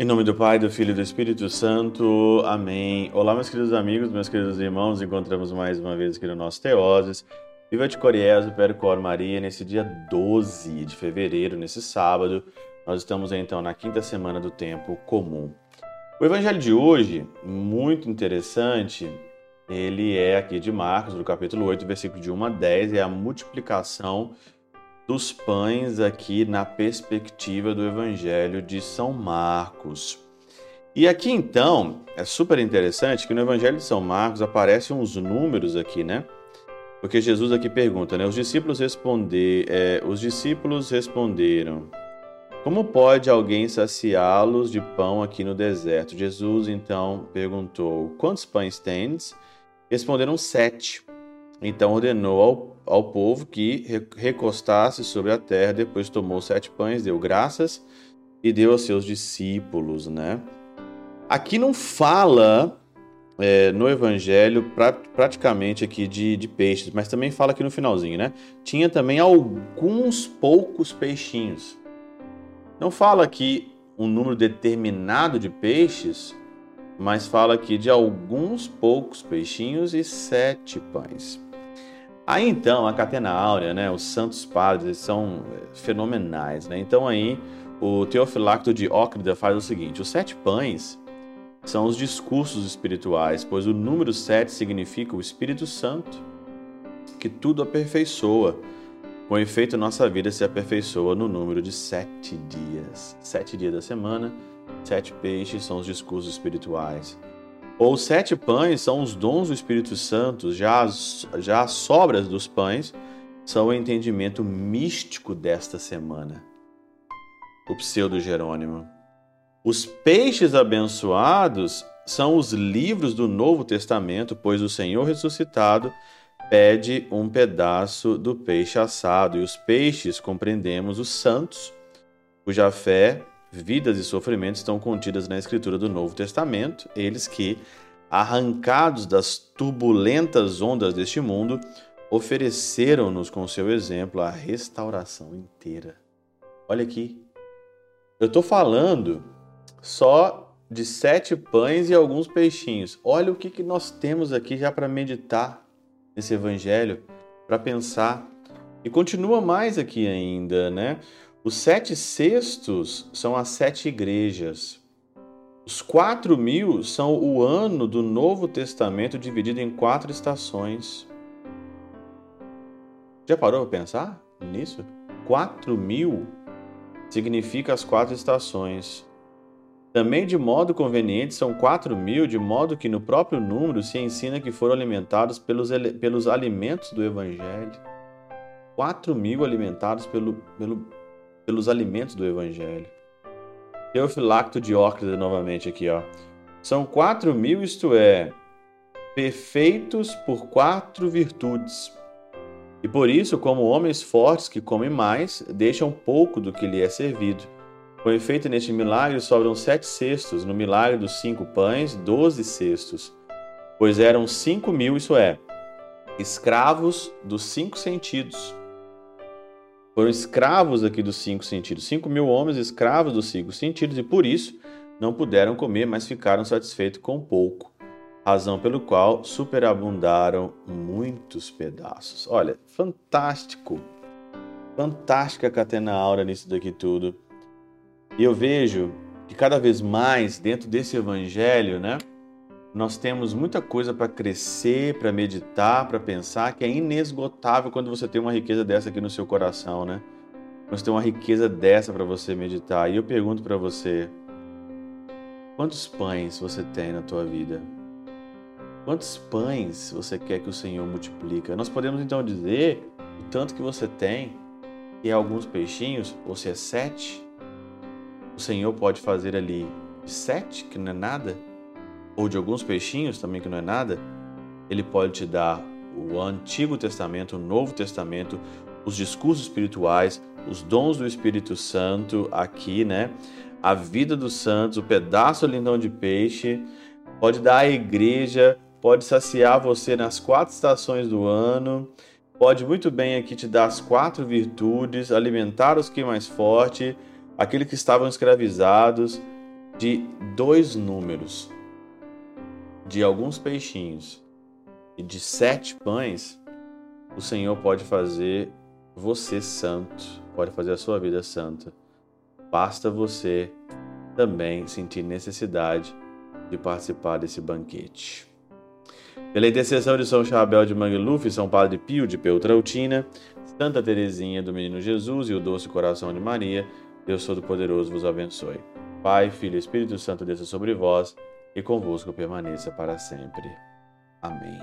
Em nome do Pai, do Filho e do Espírito Santo. Amém. Olá, meus queridos amigos, meus queridos irmãos. Encontramos mais uma vez aqui no nosso Teoses. Viva de Coriezo, Percor Maria, nesse dia 12 de fevereiro, nesse sábado. Nós estamos então na quinta semana do tempo comum. O evangelho de hoje, muito interessante, ele é aqui de Marcos, do capítulo 8, versículo de 1 a 10, é a multiplicação dos pães aqui na perspectiva do Evangelho de São Marcos. E aqui então é super interessante que no Evangelho de São Marcos aparecem uns números aqui, né? Porque Jesus aqui pergunta, né? Os discípulos responder, é, os discípulos responderam: Como pode alguém saciá-los de pão aqui no deserto? Jesus então perguntou: Quantos pães tens? Responderam sete. Então ordenou ao ao povo que recostasse sobre a terra, depois tomou sete pães, deu graças e deu aos seus discípulos, né? Aqui não fala é, no Evangelho pra, praticamente aqui de, de peixes, mas também fala aqui no finalzinho, né? Tinha também alguns poucos peixinhos. Não fala aqui um número determinado de peixes, mas fala aqui de alguns poucos peixinhos e sete pães. Aí então, a Catena Áurea, né, os santos padres são eh, fenomenais. Né? Então aí o Teofilacto de Ócrida faz o seguinte, os sete pães são os discursos espirituais, pois o número sete significa o Espírito Santo, que tudo aperfeiçoa. Com efeito, nossa vida se aperfeiçoa no número de sete dias. Sete dias da semana, sete peixes são os discursos espirituais. Ou sete pães são os dons do Espírito Santo, já as, já as sobras dos pães são o entendimento místico desta semana. O pseudo Jerônimo. Os peixes abençoados são os livros do Novo Testamento, pois o Senhor ressuscitado pede um pedaço do peixe assado, e os peixes compreendemos os santos, cuja fé vidas e sofrimentos estão contidas na escritura do Novo Testamento, eles que, arrancados das turbulentas ondas deste mundo, ofereceram-nos com seu exemplo a restauração inteira. Olha aqui. Eu estou falando só de sete pães e alguns peixinhos. Olha o que, que nós temos aqui já para meditar nesse evangelho, para pensar. E continua mais aqui ainda, né? Os sete cestos são as sete igrejas. Os quatro mil são o ano do Novo Testamento dividido em quatro estações. Já parou para pensar nisso? Quatro mil significa as quatro estações. Também de modo conveniente são quatro mil, de modo que no próprio número se ensina que foram alimentados pelos, pelos alimentos do Evangelho. Quatro mil alimentados pelo, pelo pelos alimentos do Evangelho. Teofilacto Diócrida novamente aqui, ó. São quatro mil, isto é, perfeitos por quatro virtudes. E por isso, como homens fortes que comem mais, deixam pouco do que lhe é servido. Com efeito, neste milagre sobram sete cestos, no milagre dos cinco pães, doze cestos. Pois eram cinco mil, isso é, escravos dos cinco sentidos foram escravos aqui dos cinco sentidos. Cinco mil homens escravos dos cinco sentidos e por isso não puderam comer, mas ficaram satisfeitos com pouco, razão pelo qual superabundaram muitos pedaços. Olha, fantástico, fantástica catena aura nisso daqui tudo. E eu vejo que cada vez mais dentro desse evangelho, né? Nós temos muita coisa para crescer, para meditar, para pensar, que é inesgotável quando você tem uma riqueza dessa aqui no seu coração, né? Quando você tem uma riqueza dessa para você meditar. E eu pergunto para você: quantos pães você tem na tua vida? Quantos pães você quer que o Senhor multiplica? Nós podemos então dizer o tanto que você tem, e é alguns peixinhos, ou se é sete, o Senhor pode fazer ali sete, que não é nada, ou de alguns peixinhos também que não é nada, ele pode te dar o Antigo Testamento, o Novo Testamento, os discursos espirituais, os dons do Espírito Santo aqui, né? A vida dos santos, o pedaço lindão de peixe, pode dar à igreja pode saciar você nas quatro estações do ano, pode muito bem aqui te dar as quatro virtudes, alimentar os que mais forte, aqueles que estavam escravizados, de dois números, de alguns peixinhos e de sete pães, o Senhor pode fazer você santo, pode fazer a sua vida santa. Basta você também sentir necessidade de participar desse banquete. Pela intercessão de São Chabel de Mangluf, São Padre Pio de Peltrautina, Santa Teresinha do Menino Jesus e o Doce Coração de Maria, Deus Todo-Poderoso vos abençoe. Pai, Filho e Espírito Santo desça sobre vós e convosco permaneça para sempre. Amém.